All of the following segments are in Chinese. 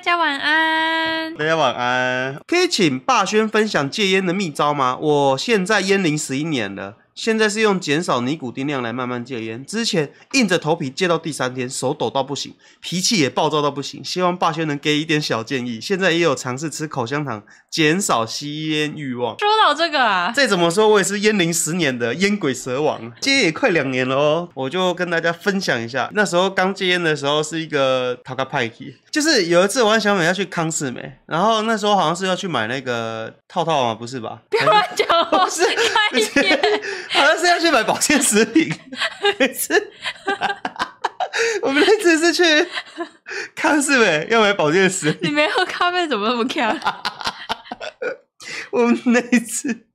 大家晚安。大家晚安。可以请霸轩分享戒烟的秘招吗？我现在烟龄十一年了。现在是用减少尼古丁量来慢慢戒烟。之前硬着头皮戒到第三天，手抖到不行，脾气也暴躁到不行。希望霸轩能给一点小建议。现在也有尝试吃口香糖，减少吸烟欲望。说到这个啊，再怎么说，我也是烟龄十年的烟鬼蛇王，戒也快两年了哦。我就跟大家分享一下，那时候刚戒烟的时候是一个讨个派气，就是有一次我和小美要去康世美，然后那时候好像是要去买那个套套嘛，不是吧？不要乱讲不，是开一好像是要去买保健食品，每次我们那次是去康世美要买保健食品。你没喝咖啡怎么那么强？我们那一次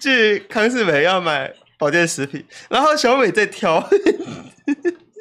去康世美要买保健食品，然后小美在挑。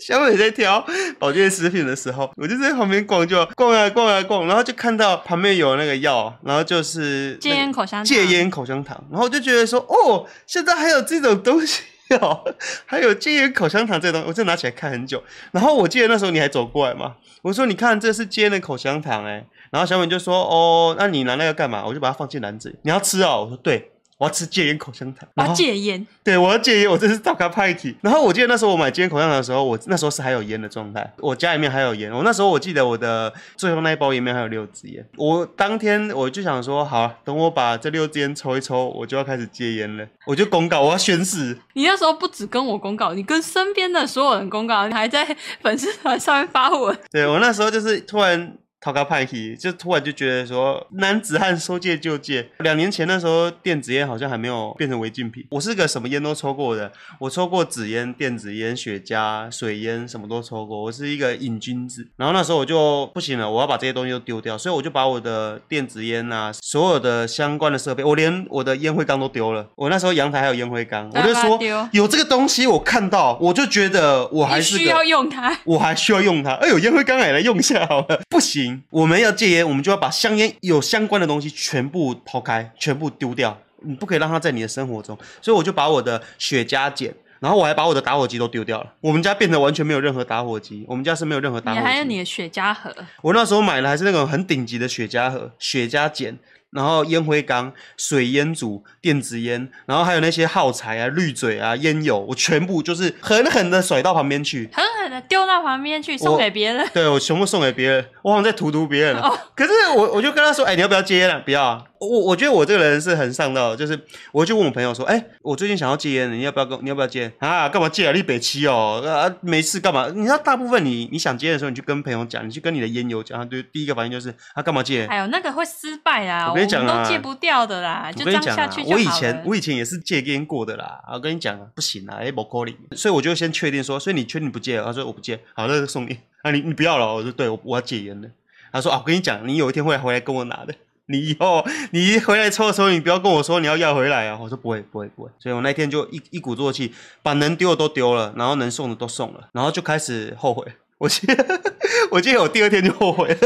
小美在挑保健食品的时候，我就在旁边逛，就逛啊逛啊逛，然后就看到旁边有那个药，然后就是戒烟口香糖，戒烟口香糖，然后我就觉得说，哦，现在还有这种东西哦，还有戒烟口香糖这东西，我就拿起来看很久。然后我记得那时候你还走过来嘛，我说你看这是戒烟的口香糖哎，然后小美就说，哦，那你拿那个干嘛？我就把它放进篮子里，你要吃哦？我说对。我要吃戒烟口香糖，我要戒烟。对，我要戒烟，我这是大咖派体。然后我记得那时候我买戒烟口香糖的时候，我那时候是还有烟的状态，我家里面还有烟。我那时候我记得我的最后那一包烟里面还有六支烟。我当天我就想说，好，等我把这六支烟抽一抽，我就要开始戒烟了。我就公告，我要宣誓。你那时候不止跟我公告，你跟身边的所有人公告，你还在粉丝团上面发文。对，我那时候就是突然。逃个派系，就突然就觉得说，男子汉说戒就戒。两年前那时候，电子烟好像还没有变成违禁品。我是个什么烟都抽过的，我抽过纸烟、电子烟、雪茄、水烟，什么都抽过。我是一个瘾君子。然后那时候我就不行了，我要把这些东西都丢掉，所以我就把我的电子烟啊，所有的相关的设备，我连我的烟灰缸都丢了。我那时候阳台还有烟灰缸，我就说有这个东西，我看到我就觉得我还是需要用它，我还需要用它。哎呦，烟灰缸也来用一下好了，不行。我们要戒烟，我们就要把香烟有相关的东西全部抛开，全部丢掉。你不可以让它在你的生活中，所以我就把我的雪茄剪，然后我还把我的打火机都丢掉了。我们家变得完全没有任何打火机，我们家是没有任何打火机。你还有你的雪茄盒？我那时候买的还是那种很顶级的雪茄盒，雪茄剪。然后烟灰缸、水烟组、电子烟，然后还有那些耗材啊、滤嘴啊、烟油，我全部就是狠狠的甩到旁边去，狠狠的丢到旁边去，送给别人。对，我全部送给别人，我好像在荼毒别人。哦，可是我我就跟他说，哎，你要不要戒烟啊？不要啊。我我觉得我这个人是很上道，就是我就问我朋友说，哎，我最近想要戒烟，你要不要跟？你要不要戒？啊，干嘛戒啊？你北七哦，啊，没事干嘛？你知道大部分你你想戒的时候，你去跟朋友讲，你去跟你的烟友讲，他对第一个反应就是，他干嘛戒？哎呦那个会失败啊，我跟你讲啊，都戒不掉的啦，就这样下去就好了。我以前我以前也是戒烟过的啦，我跟你讲啊，不行啊，哎，不可以，所以我就先确定说，所以你确定不戒？他说我不戒，好，那就送你，啊，你你不要了，我说对，我我要戒烟了。他说啊，我跟你讲，你有一天会回来跟我拿的。你以后你一回来抽的时候，你不要跟我说你要要回来啊！我说不会不会不会，所以我那天就一一鼓作气，把能丢的都丢了，然后能送的都送了，然后就开始后悔。我记得 我记得我第二天就后悔了。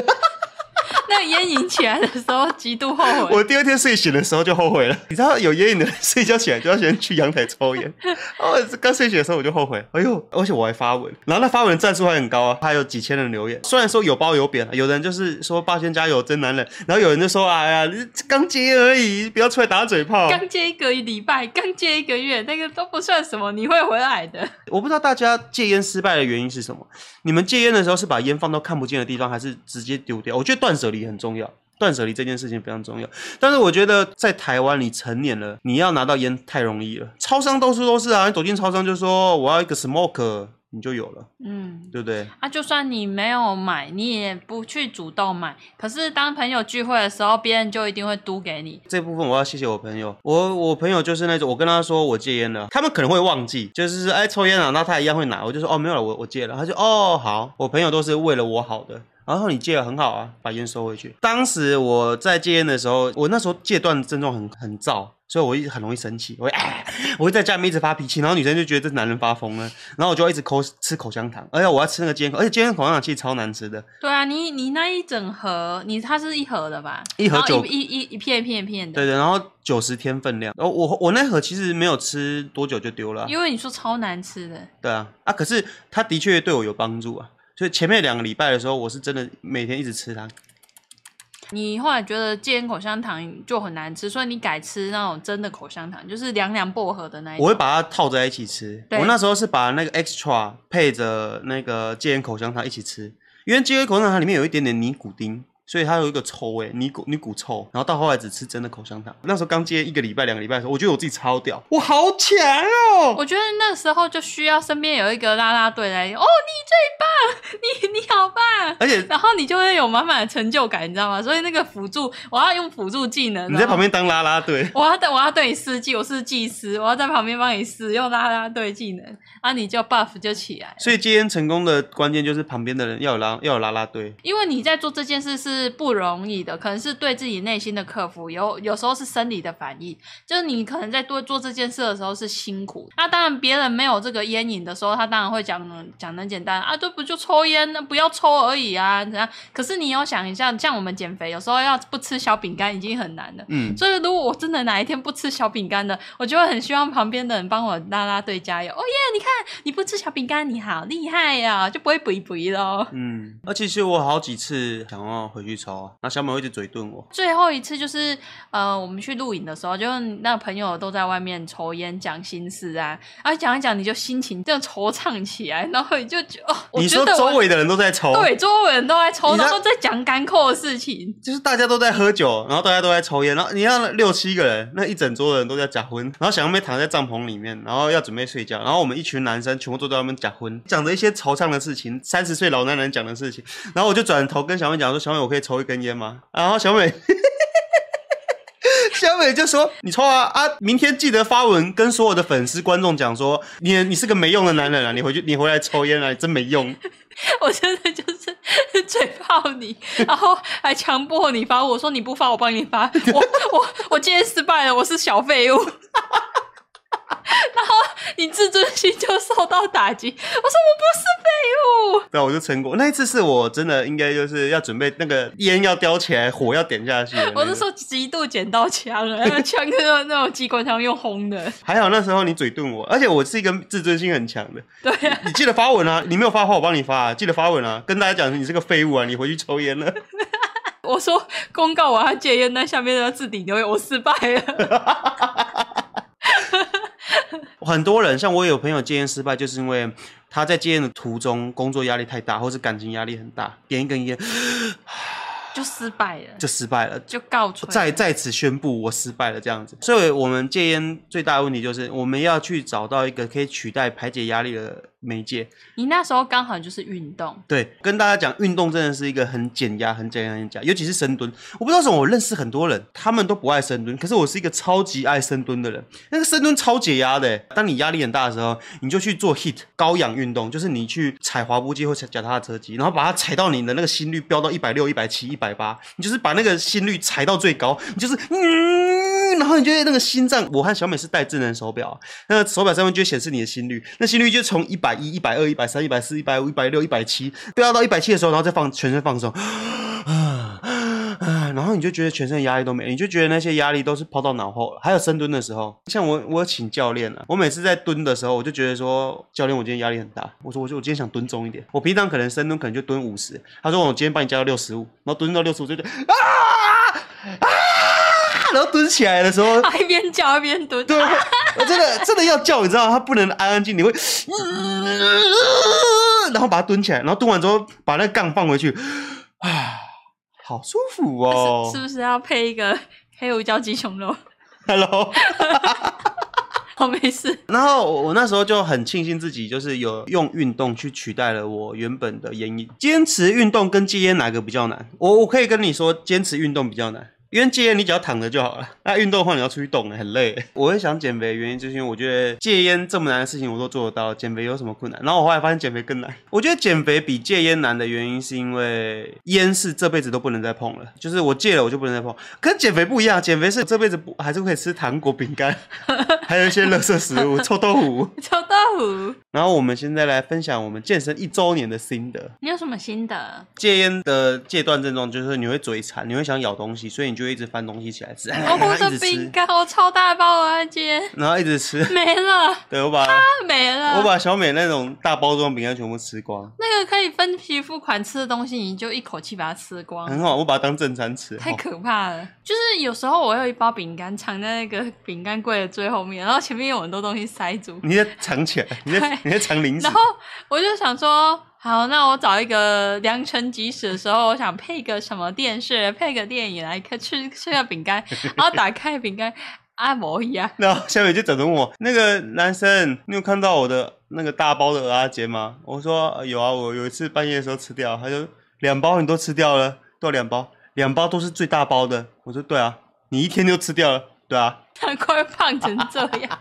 那个烟瘾起来的时候，极度后悔。我第二天睡醒的时候就后悔了。你知道有烟瘾的人睡觉起来就要先去阳台抽烟。哦，刚睡醒的时候我就后悔。哎呦，而且我还发文，然后那发文的赞数还很高啊，还有几千人留言。虽然说有褒有贬，有人就是说八千加油真男人，然后有人就说哎呀，刚戒而已，不要出来打嘴炮。刚戒一个礼拜，刚戒一个月，那个都不算什么，你会回来的。我不知道大家戒烟失败的原因是什么？你们戒烟的时候是把烟放到看不见的地方，还是直接丢掉？我觉得断舍离很重要，断舍离这件事情非常重要。但是我觉得在台湾，你成年了，你要拿到烟太容易了。超商到处都是啊，你走进超商就说我要一个 smoke。你就有了，嗯，对不对？啊，就算你没有买，你也不去主动买，可是当朋友聚会的时候，别人就一定会嘟给你。这部分我要谢谢我朋友，我我朋友就是那种，我跟他说我戒烟了，他们可能会忘记，就是哎抽烟啊，那他一样会拿，我就说哦没有了，我我戒了，他就哦好，我朋友都是为了我好的。然后你戒了很好啊，把烟收回去。当时我在戒烟的时候，我那时候戒断症状很很躁，所以我一直很容易生气，我会哎，我会在家里面一直发脾气，然后女生就觉得这男人发疯了，然后我就一直抠吃口香糖，而且我要吃那个戒烟，而且戒烟口香糖其实超难吃的。对啊，你你那一整盒，你它是一盒的吧？一盒九一一一片一片一片的。对对，然后九十天分量，然后我我那盒其实没有吃多久就丢了，因为你说超难吃的。对啊啊，可是它的确对我有帮助啊。所以前面两个礼拜的时候，我是真的每天一直吃它，你后来觉得戒烟口香糖就很难吃，所以你改吃那种真的口香糖，就是凉凉薄荷的那一种。我会把它套在一起吃。我那时候是把那个 extra 配着那个戒烟口香糖一起吃，因为戒烟口香糖里面有一点点尼古丁。所以它有一个臭味，尼古尼古臭，然后到后来只吃真的口香糖。那时候刚接一个礼拜、两个礼拜的时候，我觉得我自己超屌，我好强哦！我觉得那时候就需要身边有一个啦啦队来，哦，你最棒，你你好棒，而且然后你就会有满满的成就感，你知道吗？所以那个辅助，我要用辅助技能，你在旁边当啦啦队，我要我要对你施技，我是技师，我要在旁边帮你使用啦啦队技能，啊，你就 buff 就起来。所以戒烟成功的关键就是旁边的人要有拉要有啦啦队，因为你在做这件事是。是不容易的，可能是对自己内心的克服，有有时候是生理的反应，就是你可能在多做这件事的时候是辛苦。那当然，别人没有这个烟瘾的时候，他当然会讲讲很简单啊，这不就抽烟，那不要抽而已啊，怎样？可是你要想一下，像我们减肥，有时候要不吃小饼干已经很难了。嗯，所以如果我真的哪一天不吃小饼干的，我就会很希望旁边的人帮我拉拉队加油。哦耶，你看你不吃小饼干，你好厉害呀，啊，就不会肥肥喽。嗯，而其实我好几次想要回。去抽啊，那小美会一直嘴遁我。最后一次就是，呃，我们去录影的时候，就那个朋友都在外面抽烟讲心事啊，然后讲一讲，你就心情这样惆怅起来，然后你就觉得哦，我觉得你说周围的人都在抽，对，周围人都在抽，然后在讲干扣的事情，就是大家都在喝酒，然后大家都在抽烟，然后你要六七个人，那一整桌的人都在假婚，然后小妹躺在帐篷里面，然后要准备睡觉，然后我们一群男生全部都在外面假婚，讲着一些惆怅的事情，三十岁老男人讲的事情，然后我就转头跟小妹讲说，小妹，我可以抽一根烟吗？然后小美，小美就说：“你抽啊啊！明天记得发文跟所有的粉丝观众讲说，你你是个没用的男人啊！你回去你回来抽烟啊！真没用！我真的就是嘴炮你，然后还强迫你发。我说你不发，我帮你发。我我我今天失败了，我是小废物。”然后你自尊心就受到打击。我说我不是废物，对，我就成功。那一次是我真的应该就是要准备那个烟要叼起来，火要点下去。我是说极度剪刀枪了，那 个枪是那种机关枪用轰的。还好那时候你嘴遁我，而且我是一个自尊心很强的。对啊，你记得发文啊，你没有发话我帮你发啊，记得发文啊，跟大家讲你是个废物啊，你回去抽烟了。我说公告我要戒烟，那下面的置顶留言我失败了。很多人像我有朋友戒烟失败，就是因为他在戒烟的途中工作压力太大，或是感情压力很大，点一根烟。就失败了，就失败了，就告吹，在在此宣布我失败了这样子。所以，我们戒烟最大的问题就是，我们要去找到一个可以取代排解压力的媒介。你那时候刚好就是运动，对，跟大家讲，运动真的是一个很减压、很减压、很减压，尤其是深蹲。我不知道为什么，我认识很多人，他们都不爱深蹲，可是我是一个超级爱深蹲的人。那个深蹲超解压的，当你压力很大的时候，你就去做 HIIT 高氧运动，就是你去踩滑步机或踩脚踏车机，然后把它踩到你的那个心率飙到一百六、一百七、一百。百八，你就是把那个心率踩到最高，你就是嗯，然后你就那个心脏，我和小美是戴智能手表，那个手表上面就显示你的心率，那心率就从一百一、一百二、一百三、一百四、一百五、一百六、一百七，飙到一百七的时候，然后再放全身放松。你就觉得全身的压力都没了，你就觉得那些压力都是抛到脑后了。还有深蹲的时候，像我，我有请教练啊，我每次在蹲的时候，我就觉得说，教练，我今天压力很大。我说，我就我今天想蹲重一点。我平常可能深蹲可能就蹲五十，他说我今天帮你加到六十五，然后蹲到六十五就啊啊，然后蹲起来的时候，一边叫一边蹲。对，我真的真的要叫，你知道，他不能安安静，你会，然后把它蹲起来，然后蹲完之后把那个杠放回去，啊。好舒服哦！是，是不是要配一个 黑胡椒鸡胸肉？Hello，我 没事。然后我那时候就很庆幸自己就是有用运动去取代了我原本的烟瘾。坚持运动跟戒烟哪个比较难？我我可以跟你说，坚持运动比较难。因为戒烟你只要躺着就好了，那运动的话你要出去动，很累。我会想减肥的原因就是因为我觉得戒烟这么难的事情我都做得到，减肥有什么困难？然后我后来发现减肥更难。我觉得减肥比戒烟难的原因是因为烟是这辈子都不能再碰了，就是我戒了我就不能再碰。可是减肥不一样，减肥是这辈子不还是可以吃糖果、饼干，还有一些垃圾食物，臭豆腐。臭豆腐。然后我们现在来分享我们健身一周年的心得。你有什么心得？戒烟的戒断症状就是你会嘴馋，你会想咬东西，所以你就。一直翻东西起来吃，我，我的饼干，我超大包啊，姐，然后一直吃，没了，对，我把它没了，我把小美那种大包装饼干全部吃光。那个可以分期付款吃的东西，你就一口气把它吃光，很好，我把它当正餐吃，太可怕了。就是有时候我有一包饼干藏在那个饼干柜的最后面，然后前面有很多东西塞住，你在藏起来，你在你在藏零食，然后我就想说。好，那我找一个良辰吉时的时候，我想配个什么电视，配个电影来看，吃吃个饼干，然后打开饼干，按摩一样。然后小美就等着问我，那个男生，你有看到我的那个大包的蚵仔煎吗？我说有啊，我有一次半夜的时候吃掉。他就两包你都吃掉了，多少两包？两包都是最大包的。我说对啊，你一天就吃掉了，对啊。难怪胖成这样。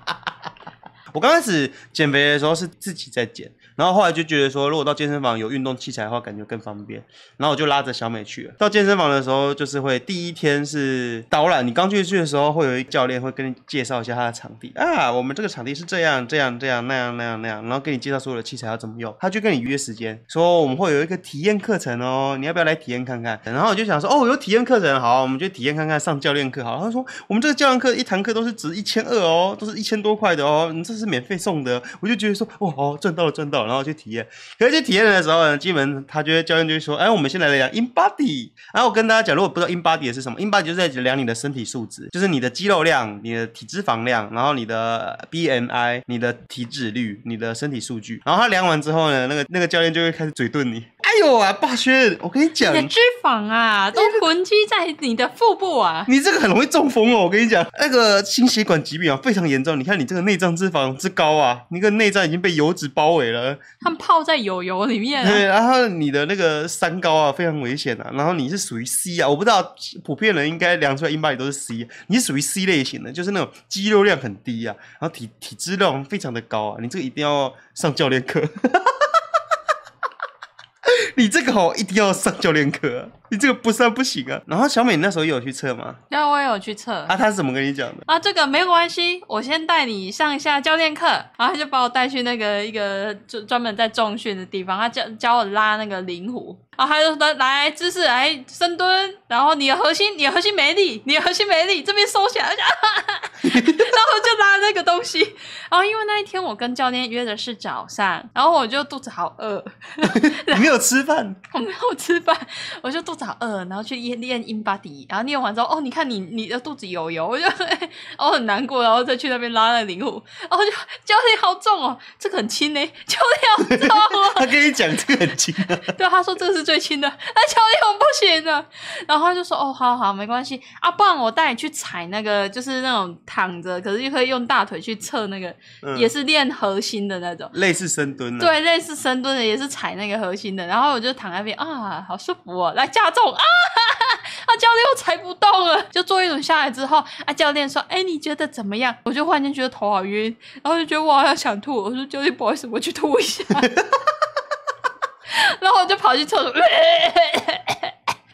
我刚开始减肥的时候是自己在减。然后后来就觉得说，如果到健身房有运动器材的话，感觉更方便。然后我就拉着小美去了。到健身房的时候，就是会第一天是导览。你刚进去的时候，会有一教练会跟你介绍一下他的场地啊，我们这个场地是这样这样这样那样那样那样，然后跟你介绍所有的器材要怎么用。他就跟你约时间，说我们会有一个体验课程哦，你要不要来体验看看？然后我就想说，哦，有体验课程，好，我们就体验看看上教练课。好，他说我们这个教练课一堂课都是值一千二哦，都是一千多块的哦，你这是免费送的。我就觉得说，哇，哦，赚到了赚到了，然后去体验。可是去体验的时候呢，基本他觉得教练就会说，哎，我们先来量 InBody。然后我跟大家讲，如果不知道 InBody 是什么，InBody 就是在量你的身体素质，就是你的肌肉量、你的体脂肪量，然后你的 BMI、你的体脂率、你的身体数据。然后他量完之后呢，那个那个教练就会开始嘴遁你。哎呦啊，霸轩，我跟你讲，你的脂肪啊，都囤积在你的腹部啊，你这个很容易中风哦。我跟你讲，那个心血管疾病啊，非常严重。你看你这个内脏脂肪之高啊，你个内脏已经被油脂包围了，它们泡在油油里面。对，然后你的那个三高啊，非常危险啊。然后你是属于 C 啊，我不知道普遍人应该量出来 InBody 都是 C，你是属于 C 类型的，就是那种肌肉量很低啊，然后体体脂量非常的高啊，你这个一定要上教练课。你这个好，一定要上教练课，你这个不算不行啊。然后小美，那时候也有去测吗？然后我也有去测。啊，他是怎么跟你讲的？啊，这个没有关系，我先带你上一下教练课。然后他就把我带去那个一个专专门在重训的地方，他教教我拉那个灵壶。然后他就说，来姿势来深蹲，然后你的核心，你的核心没力，你的核心没力，这边收起来，然后就拉那个东西。然后因为那一天我跟教练约的是早上，然后我就肚子好饿，你没有吃饭？我没有吃饭，我就肚子好饿，然后去练练 InBody，然后练完之后，哦，你看你你的肚子有油，我就哦很难过，然后再去那边拉那个灵壶，然后就教练好重哦，这个很轻呢，教练好重哦。他跟你讲这个很轻啊？对，他说这个是。最轻的，那教练我不行的，然后他就说：“哦，好好，没关系啊，不然我带你去踩那个，就是那种躺着，可是又可以用大腿去测那个，也是练核心的那种，类似深蹲的，对，类似深蹲的，也是踩那个核心的。然后我就躺在那边啊，好舒服哦，来教重啊，啊，教练我踩不动了，就做一种下来之后，啊，教练说：哎，你觉得怎么样？我就忽然间觉得头好晕，然后就觉得我好像想吐，我说教练不好意思，我去吐一下。”然后我就跑去厕所，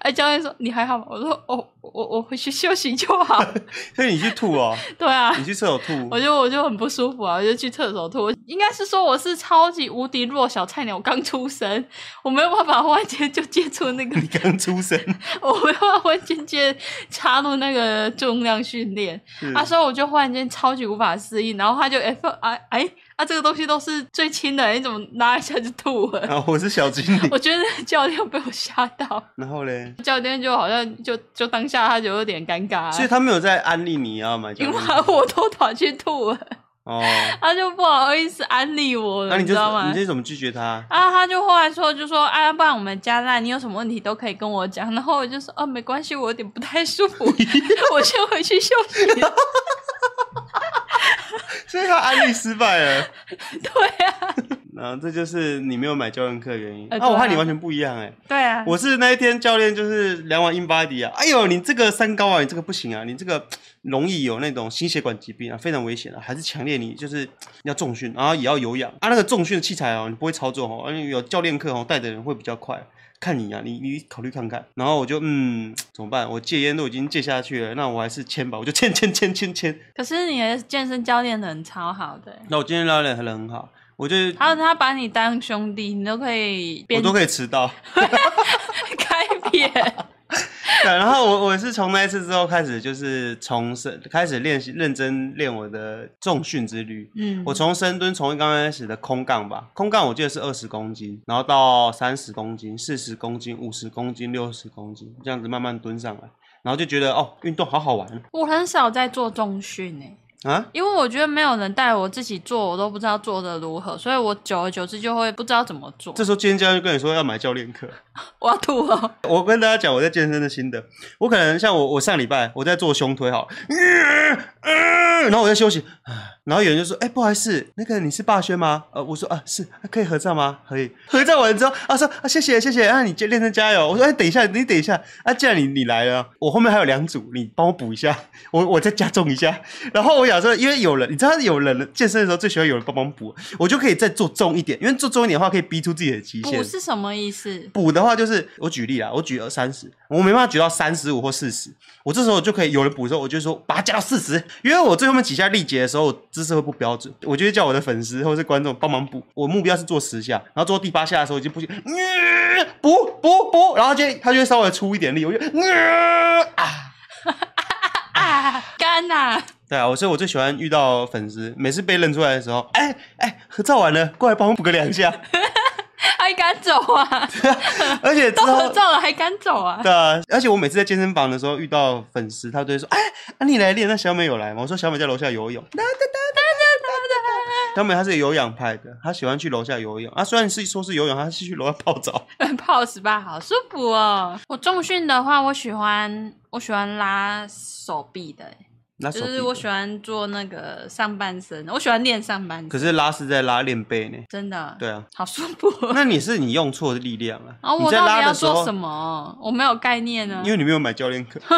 哎，教练说你还好吗？我说哦，我我回去休息就好。所以你去吐哦？对啊，你去厕所吐。我就我就很不舒服啊，我就去厕所吐。应该是说我是超级无敌弱小菜鸟，我刚出生，我没有办法忽然间就接触那个。你刚出生，我没有办法忽然间接插入那个重量训练，啊，所以我就忽然间超级无法适应，然后他就 F I 哎。他、啊、这个东西都是最轻的，你怎么拉一下就吐了？啊，我是小精灵。我觉得教练被我吓到。然后嘞，教练就好像就就当下他就有点尴尬、啊。所以他没有在安利你啊嘛？因为我都跑去吐了。哦。他就不好意思安利我了，那、啊、你，你知道吗？你这怎么拒绝他？啊，他就后来说，就说啊，不然我们加赖，你有什么问题都可以跟我讲。然后我就说，哦、啊，没关系，我有点不太舒服，我先回去休息。所以他安利失败了。对啊，然后这就是你没有买教练课的原因。啊啊、我和你完全不一样哎。对啊，我是那一天教练就是量完 InBody 啊，哎呦，你这个三高啊，你这个不行啊，你这个容易有那种心血管疾病啊，非常危险啊，还是强烈你就是要重训，然后也要有氧啊。那个重训的器材哦，你不会操作哦，而且有教练课哦，带的人会比较快。看你啊，你你考虑看看，然后我就嗯，怎么办？我戒烟都已经戒下去了，那我还是签吧，我就签签签签签。可是你的健身教练人超好的，那我健身教练人很好，我就他他把你当兄弟，你都可以，我都可以迟到，开扁。对，然后我我是从那一次之后开始，就是从深开始练习认真练我的重训之旅。嗯，我从深蹲从刚开始的空杠吧，空杠我记得是二十公斤，然后到三十公斤、四十公斤、五十公斤、六十公斤，这样子慢慢蹲上来，然后就觉得哦，运动好好玩。我很少在做重训诶。啊，因为我觉得没有人带我自己做，我都不知道做的如何，所以我久而久之就会不知道怎么做。这时候健身教练就跟你说要买教练课，我要吐了。我跟大家讲我在健身的心得，我可能像我，我上礼拜我在做胸推好，呃呃，然后我在休息。然后有人就说：“哎，不好意思，那个你是霸轩吗？”呃，我说：“啊，是，可以合照吗？可以。”合照完之后，啊说：“啊，谢谢谢谢，啊你练成加油。”我说：“哎，等一下，你等一下，啊，既然你你来了，我后面还有两组，你帮我补一下，我我再加重一下。”然后我想说，因为有人，你知道有人健身的时候最喜欢有人帮忙补，我就可以再做重一点，因为做重一点的话可以逼出自己的极限。补是什么意思？补的话就是我举例啦，我举三十，我没办法举到三十五或四十，我这时候就可以有人补的时候，我就说把它加到四十，因为我最后面几下力竭的时候姿势会不标准。我就会叫我的粉丝或者是观众帮忙补，我目标是做十下，然后做第八下的时候已经不行，补补补，然后就他就会稍微出一点力，我就啊啊干呐！对啊，我所以我最喜欢遇到粉丝，每次被认出来的时候，哎哎，合照完了，过来帮我补个两下，还敢走啊？而且都合照了还敢走啊？对啊，而且我每次在健身房的时候遇到粉丝，他都会说，哎，啊你来练，那小美有来吗？我说小美在楼下游泳。小美她是有氧派的，她喜欢去楼下游泳啊。虽然是说是游泳，她是去楼下泡澡，泡 SPA 好舒服哦。我重训的话，我喜欢我喜欢拉手臂的，拉手臂，就是我喜欢做那个上半身，我喜欢练上半身。可是拉是在拉练背呢，真的。对啊，好舒服。那你是你用错的力量了。啊，我到底要做什么？我没有概念呢。因为你没有买教练课。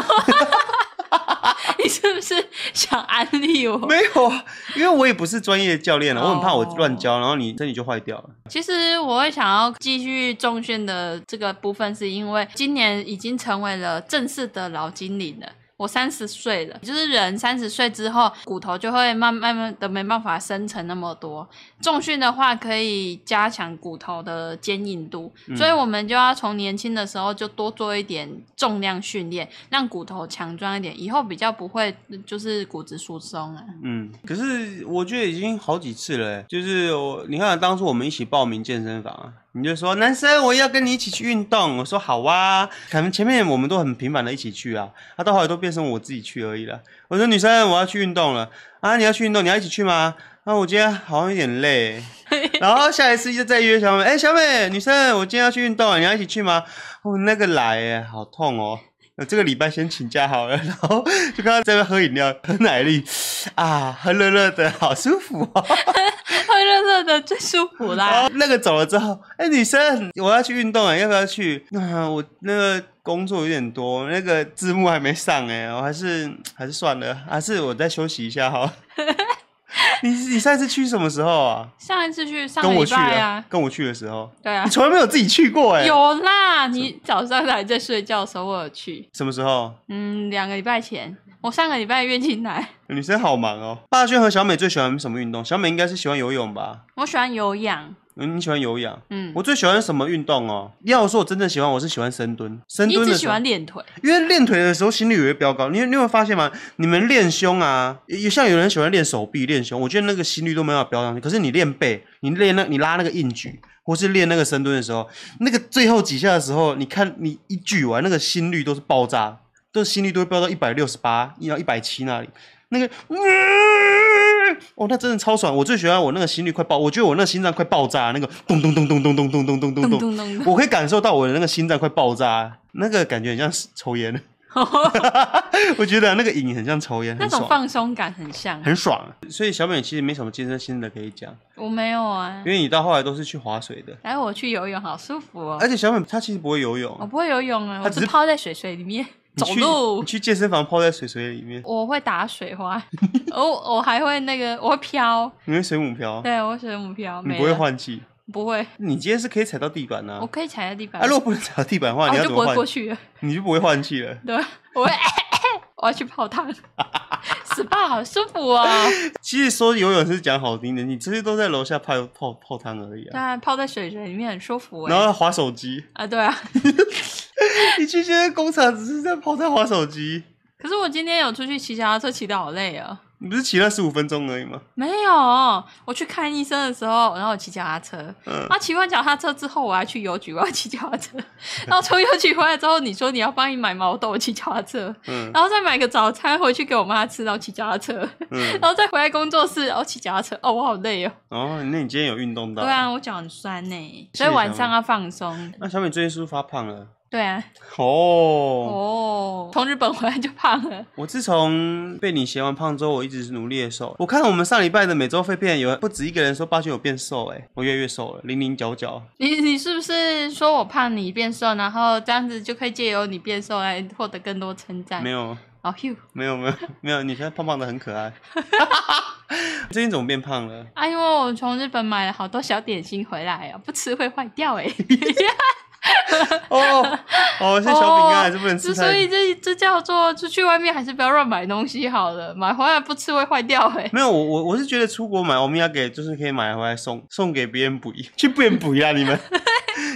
你是不是想安利我？没有啊，因为我也不是专业教练了，我很怕我乱教，然后你身体就坏掉了。其实我会想要继续重训的这个部分，是因为今年已经成为了正式的老经理了。我三十岁了，就是人三十岁之后，骨头就会慢慢慢的没办法生成那么多。重训的话，可以加强骨头的坚硬度，嗯、所以我们就要从年轻的时候就多做一点重量训练，让骨头强壮一点，以后比较不会就是骨质疏松啊。嗯，可是我觉得已经好几次了，就是我你看当初我们一起报名健身房啊。你就说男生，我要跟你一起去运动。我说好啊，可能前面我们都很频繁的一起去啊，他、啊、到后来都变成我自己去而已了。我说女生，我要去运动了啊，你要去运动，你要一起去吗？啊，我今天好像有点累，然后下一次就再约小美。哎、小美，女生，我今天要去运动，你要一起去吗？哦，那个来耶，好痛哦。那这个礼拜先请假好了，然后就刚刚在那喝饮料，喝奶力啊，喝热热的，好舒服哦。喝热热的最舒服啦。那个走了之后，哎，女生，我要去运动啊，要不要去？啊，我那个工作有点多，那个字幕还没上哎，我还是还是算了，还是我再休息一下哈。你你上一次去什么时候啊？上一次去上礼拜啊，跟我去的时候。对啊，你从来没有自己去过 哎。有啦，你早上还在睡觉的时候我有去。什么时候？嗯，两个礼拜前。我上个礼拜月经来。女生好忙哦。霸轩和小美最喜欢什么运动？小美应该是喜欢游泳吧？我喜欢有氧。嗯，你喜欢有氧？嗯，我最喜欢什么运动哦？要说我真正喜欢，我是喜欢深蹲。深蹲只喜欢练腿，因为练腿的时候心率也会飙高。你你有没有发现吗？你们练胸啊，也像有人喜欢练手臂、练胸，我觉得那个心率都没有飙上去。可是你练背，你练那，你拉那个硬举，或是练那个深蹲的时候，那个最后几下的时候，你看你一举完，那个心率都是爆炸。都心率都会飙到一百六十八，一到一百七那里，那个，哦，那真的超爽！我最喜欢我那个心率快爆，我觉得我那个心脏快爆炸，那个咚咚咚咚咚咚咚咚咚咚咚，我可以感受到我的那个心脏快爆炸，那个感觉很像抽烟。我觉得那个瘾很像抽烟，那种放松感很像，很爽。所以小美其实没什么健身心得可以讲，我没有啊，因为你到后来都是去划水的。哎，我去游泳好舒服哦。而且小美她其实不会游泳，我不会游泳啊，我只泡在水水里面。走路，你去健身房泡在水水里面。我会打水花，我 我还会那个，我会飘。你会水母飘？对，我会水母飘。你不会换气？不会。你今天是可以踩到地板呢？我可以踩在地板。啊，如果不能踩到地板的话，你要怎么换？我就不会过去了。你就不会换气了？对，我会，我要去泡汤。SPA 好舒服啊！其实说游泳是讲好听的，你这些都在楼下泡泡泡汤而已啊。对，泡在水水里面很舒服。然后滑手机啊，对啊。你去现在工厂只是在跑在划手机。可是我今天有出去骑脚踏车，骑的好累啊。你不是骑了十五分钟而已吗？没有，我去看医生的时候，然后我骑脚踏车。嗯。然后骑完脚踏车之后，我还去邮局，我要骑脚踏车。然后从邮局回来之后，你说你要帮你买毛豆，我骑脚踏车。嗯。然后再买个早餐回去给我妈吃，然后骑脚踏车。嗯。然后再回来工作室，然后骑脚踏车。哦，我好累哦。哦，那你今天有运动到？对啊，我脚很酸呢，所以晚上要放松。那小美最近是不是发胖了？对啊，哦哦，从日本回来就胖了。我自从被你嫌完胖之后，我一直是努力的瘦。我看我们上礼拜的每周废片有不止一个人说八九有变瘦，哎，我越来越瘦了，零零角角。你你是不是说我胖你变瘦，然后这样子就可以借由你变瘦来获得更多称赞？没有，哦，you，没有没有没有，你现在胖胖的很可爱。最近怎么变胖了？啊，因为我从日本买了好多小点心回来啊，不吃会坏掉哎。哦哦，是小饼干还是不能吃，哦。所以这这叫做出去外面还是不要乱买东西好了，买回来不吃会坏掉哎。没有，我我我是觉得出国买欧米亚给就是可以买回来送送给别人补一，去变补啊你们。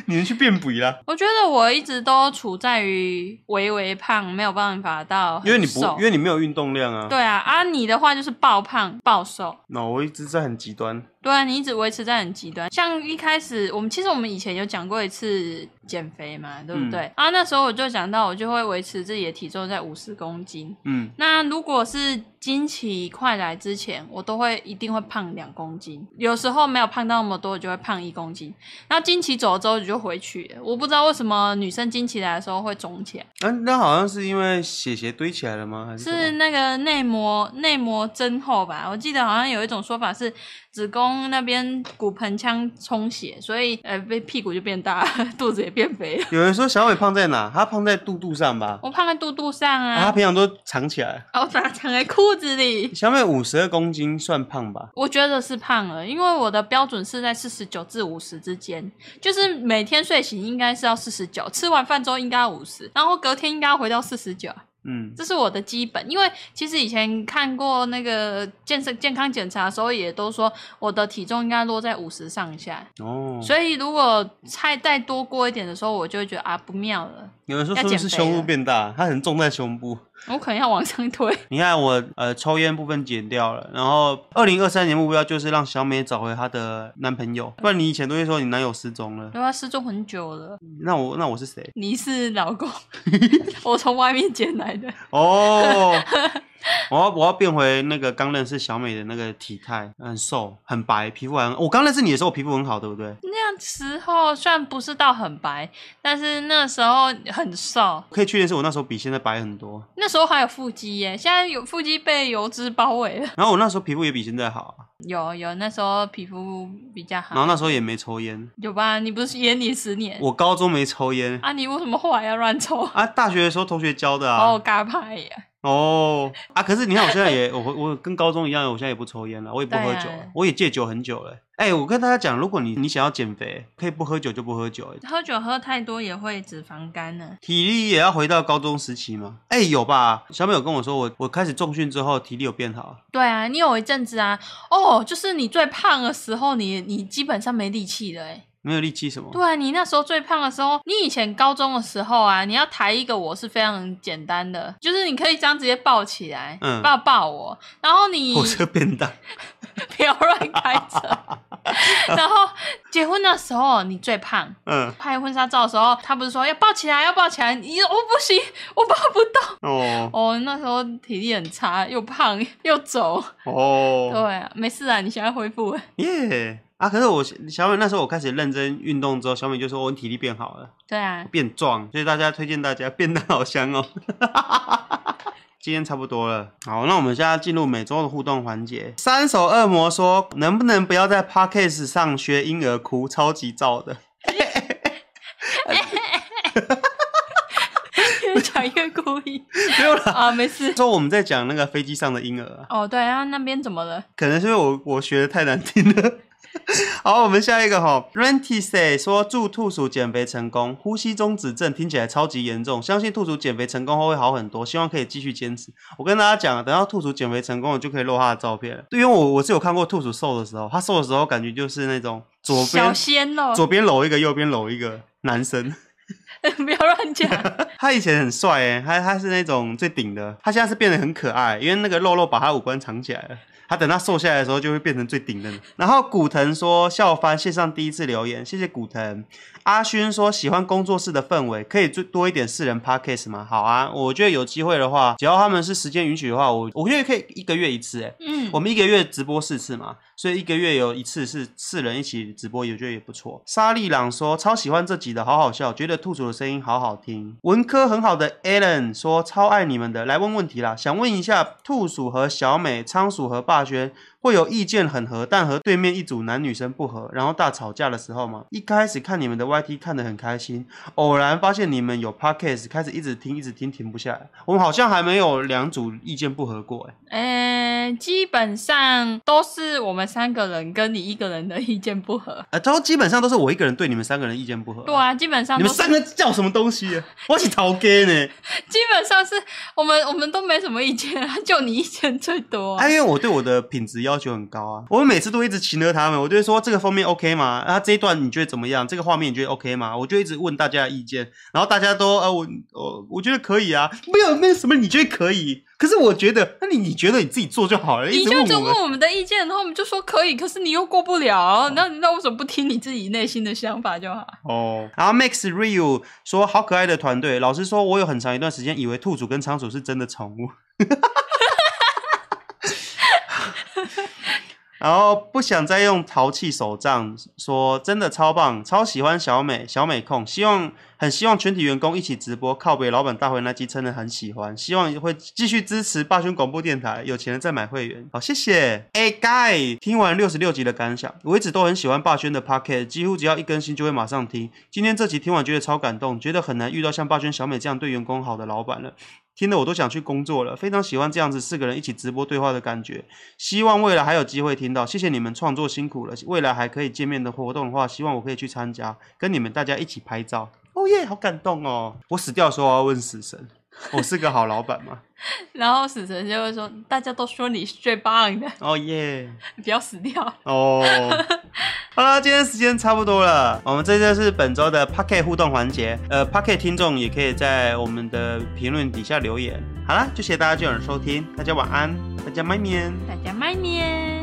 你们去变补啦！我觉得我一直都处在于微微胖，没有办法到因为你不，因为你没有运动量啊。对啊，啊你的话就是暴胖暴瘦。那、no, 我一直在很极端。对啊，你一直维持在很极端。像一开始我们其实我们以前有讲过一次减肥嘛，对不对？嗯、啊，那时候我就讲到我就会维持自己的体重在五十公斤。嗯，那如果是经期快来之前，我都会一定会胖两公斤。有时候没有胖到那么多，我就会胖一公斤。然后经期走了之后就回去了。我不知道为什么女生经期来的时候会肿起来。嗯、啊，那好像是因为血血堆起来了吗？还是是那个内膜内膜增厚吧？我记得好像有一种说法是。子宫那边骨盆腔充血，所以呃，被屁股就变大，肚子也变肥了。有人说小伟胖在哪？他胖在肚肚上吧？我胖在肚肚上啊。他平常都藏起来。哦，藏藏在裤子里。小美五十二公斤算胖吧？我觉得是胖了，因为我的标准是在四十九至五十之间，就是每天睡醒应该是要四十九，吃完饭之后应该要五十，然后隔天应该要回到四十九。嗯，这是我的基本，因为其实以前看过那个健身健康检查的时候，也都说我的体重应该落在五十上下。哦，所以如果菜再多过一点的时候，我就会觉得啊不妙了。有人说是不是胸部变大？它很重在胸部。我可能要往上推。你看我呃抽烟部分减掉了，然后二零二三年目标就是让小美找回她的男朋友。不然你以前都会说你男友失踪了。对啊，失踪很久了。那我那我是谁？你是老公，我从外面捡来的。哦。我要我要变回那个刚认识小美的那个体态，很瘦很白，皮肤还很。我刚认识你的时候，我皮肤很好，对不对？那样时候虽然不是到很白，但是那时候很瘦。可以确定是我那时候比现在白很多。那时候还有腹肌耶，现在有腹肌被油脂包围了。然后我那时候皮肤也比现在好。有有，那时候皮肤比较好。然后那时候也没抽烟。有吧？你不是烟你十年？我高中没抽烟。啊，你为什么后来要乱抽？啊，大学的时候同学教的啊。哦，嘎拍呀。哦啊！可是你看，我现在也 我我跟高中一样，我现在也不抽烟了，我也不喝酒，啊、我也戒酒很久了。哎、欸，我跟大家讲，如果你你想要减肥，可以不喝酒就不喝酒。喝酒喝太多也会脂肪肝呢。体力也要回到高中时期吗？哎、欸，有吧？小美有跟我说，我我开始重训之后，体力有变好。对啊，你有一阵子啊，哦，就是你最胖的时候，你你基本上没力气了，哎。没有力气什么？对啊，你那时候最胖的时候，你以前高中的时候啊，你要抬一个我是非常简单的，就是你可以这样直接抱起来，嗯，抱抱我，然后你 火车变大，不要乱开车。然后结婚的时候你最胖，嗯，拍婚纱照的时候，他不是说要抱起来，要抱起来，你我不行，我抱不动。哦哦，那时候体力很差，又胖又走。哦，对啊，没事啊，你现在恢复了。耶。啊！可是我小美那时候我开始认真运动之后，小美就说我体力变好了，对啊，变壮，所以大家推荐大家变得好香哦。今天差不多了，好，那我们现在进入每周的互动环节。三手恶魔说：“能不能不要在 Podcast 上学婴儿哭，超级燥的。”越讲越故意，没有了啊，没事。说我们在讲那个飞机上的婴儿啊。哦，对啊，那边怎么了？可能是因为我我学的太难听了。好，我们下一个哈，Renty say 说祝兔鼠减肥成功，呼吸中止症听起来超级严重，相信兔鼠减肥成功后会好很多，希望可以继续坚持。我跟大家讲，等到兔鼠减肥成功了，就可以露他的照片了。对，因为我我是有看过兔鼠瘦的时候，他瘦的时候感觉就是那种左边小鲜肉，左边搂一个，右边搂一个男生。不要乱讲。他以前很帅哎，他他是那种最顶的，他现在是变得很可爱，因为那个肉肉把他五官藏起来了。他等他瘦下来的时候，就会变成最顶的。然后古腾说笑翻，线上第一次留言，谢谢古腾。阿勋说喜欢工作室的氛围，可以最多一点四人 podcast 吗？好啊，我觉得有机会的话，只要他们是时间允许的话，我我觉得可以一个月一次哎。嗯，我们一个月直播四次嘛，所以一个月有一次是四人一起直播，我觉得也不错。沙利朗说超喜欢这集的，好好笑，觉得兔鼠的声音好好听。文科很好的 Alan 说超爱你们的，来问问题啦，想问一下兔鼠和小美，仓鼠和霸轩。会有意见很合，但和对面一组男女生不合，然后大吵架的时候嘛？一开始看你们的 YT 看得很开心，偶然发现你们有 Podcast，开始一直听，一直听，停不下来。我们好像还没有两组意见不合过，哎，基本上都是我们三个人跟你一个人的意见不合，呃，都基本上都是我一个人对你们三个人意见不合。对啊，基本上你们三个叫什么东西啊？我是头家呢。基本上是我们我们都没什么意见啊，就你意见最多。哎，因为我对我的品质要。要求很高啊！我们每次都一直请了他们，我就会说这个封面 OK 吗？啊，这一段你觉得怎么样？这个画面你觉得 OK 吗？我就一直问大家的意见，然后大家都呃，我我我觉得可以啊，没有没有什么你觉得可以，可是我觉得，那你你觉得你自己做就好了。你就就问我们的意见，然后我们就说可以，可是你又过不了，那那为什么不听你自己内心的想法就好？哦，然后 Max Rio 说好可爱的团队，老实说，我有很长一段时间以为兔主跟仓鼠是真的宠物。然后不想再用淘气手账说，真的超棒，超喜欢小美，小美控，希望很希望全体员工一起直播，靠北老板大会那集真的很喜欢，希望会继续支持霸轩广播电台，有钱人再买会员，好谢谢。哎，Guy，听完六十六集的感想，我一直都很喜欢霸轩的 Pocket，几乎只要一更新就会马上听，今天这集听完觉得超感动，觉得很难遇到像霸轩、小美这样对员工好的老板了。听得我都想去工作了，非常喜欢这样子四个人一起直播对话的感觉。希望未来还有机会听到，谢谢你们创作辛苦了。未来还可以见面的活动的话，希望我可以去参加，跟你们大家一起拍照。哦耶，好感动哦！我死掉的时候我要问死神。我 是个好老板嘛，然后死神就会说：“大家都说你是最棒的。”哦耶！不要死掉哦。好了，今天时间差不多了，我们这就是本周的 Pocket 互动环节。呃，Pocket 听众也可以在我们的评论底下留言。好了，就谢谢大家今晚收听，大家晚安，大家麦面，大家麦面。